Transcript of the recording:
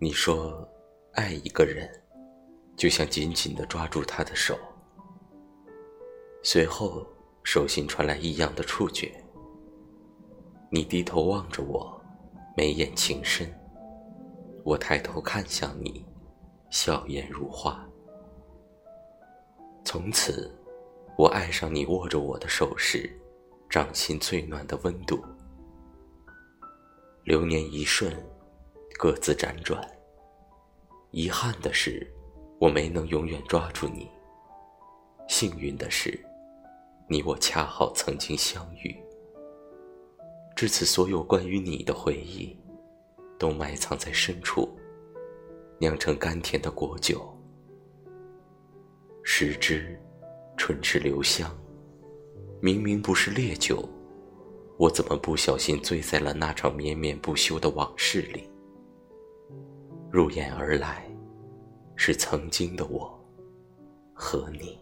你说，爱一个人，就像紧紧地抓住他的手。随后，手心传来异样的触觉。你低头望着我，眉眼情深。我抬头看向你，笑颜如花。从此，我爱上你握着我的手时，掌心最暖的温度。流年一瞬。各自辗转。遗憾的是，我没能永远抓住你。幸运的是，你我恰好曾经相遇。至此，所有关于你的回忆，都埋藏在深处，酿成甘甜的果酒。时之，唇齿留香。明明不是烈酒，我怎么不小心醉在了那场绵绵不休的往事里？入眼而来，是曾经的我和你。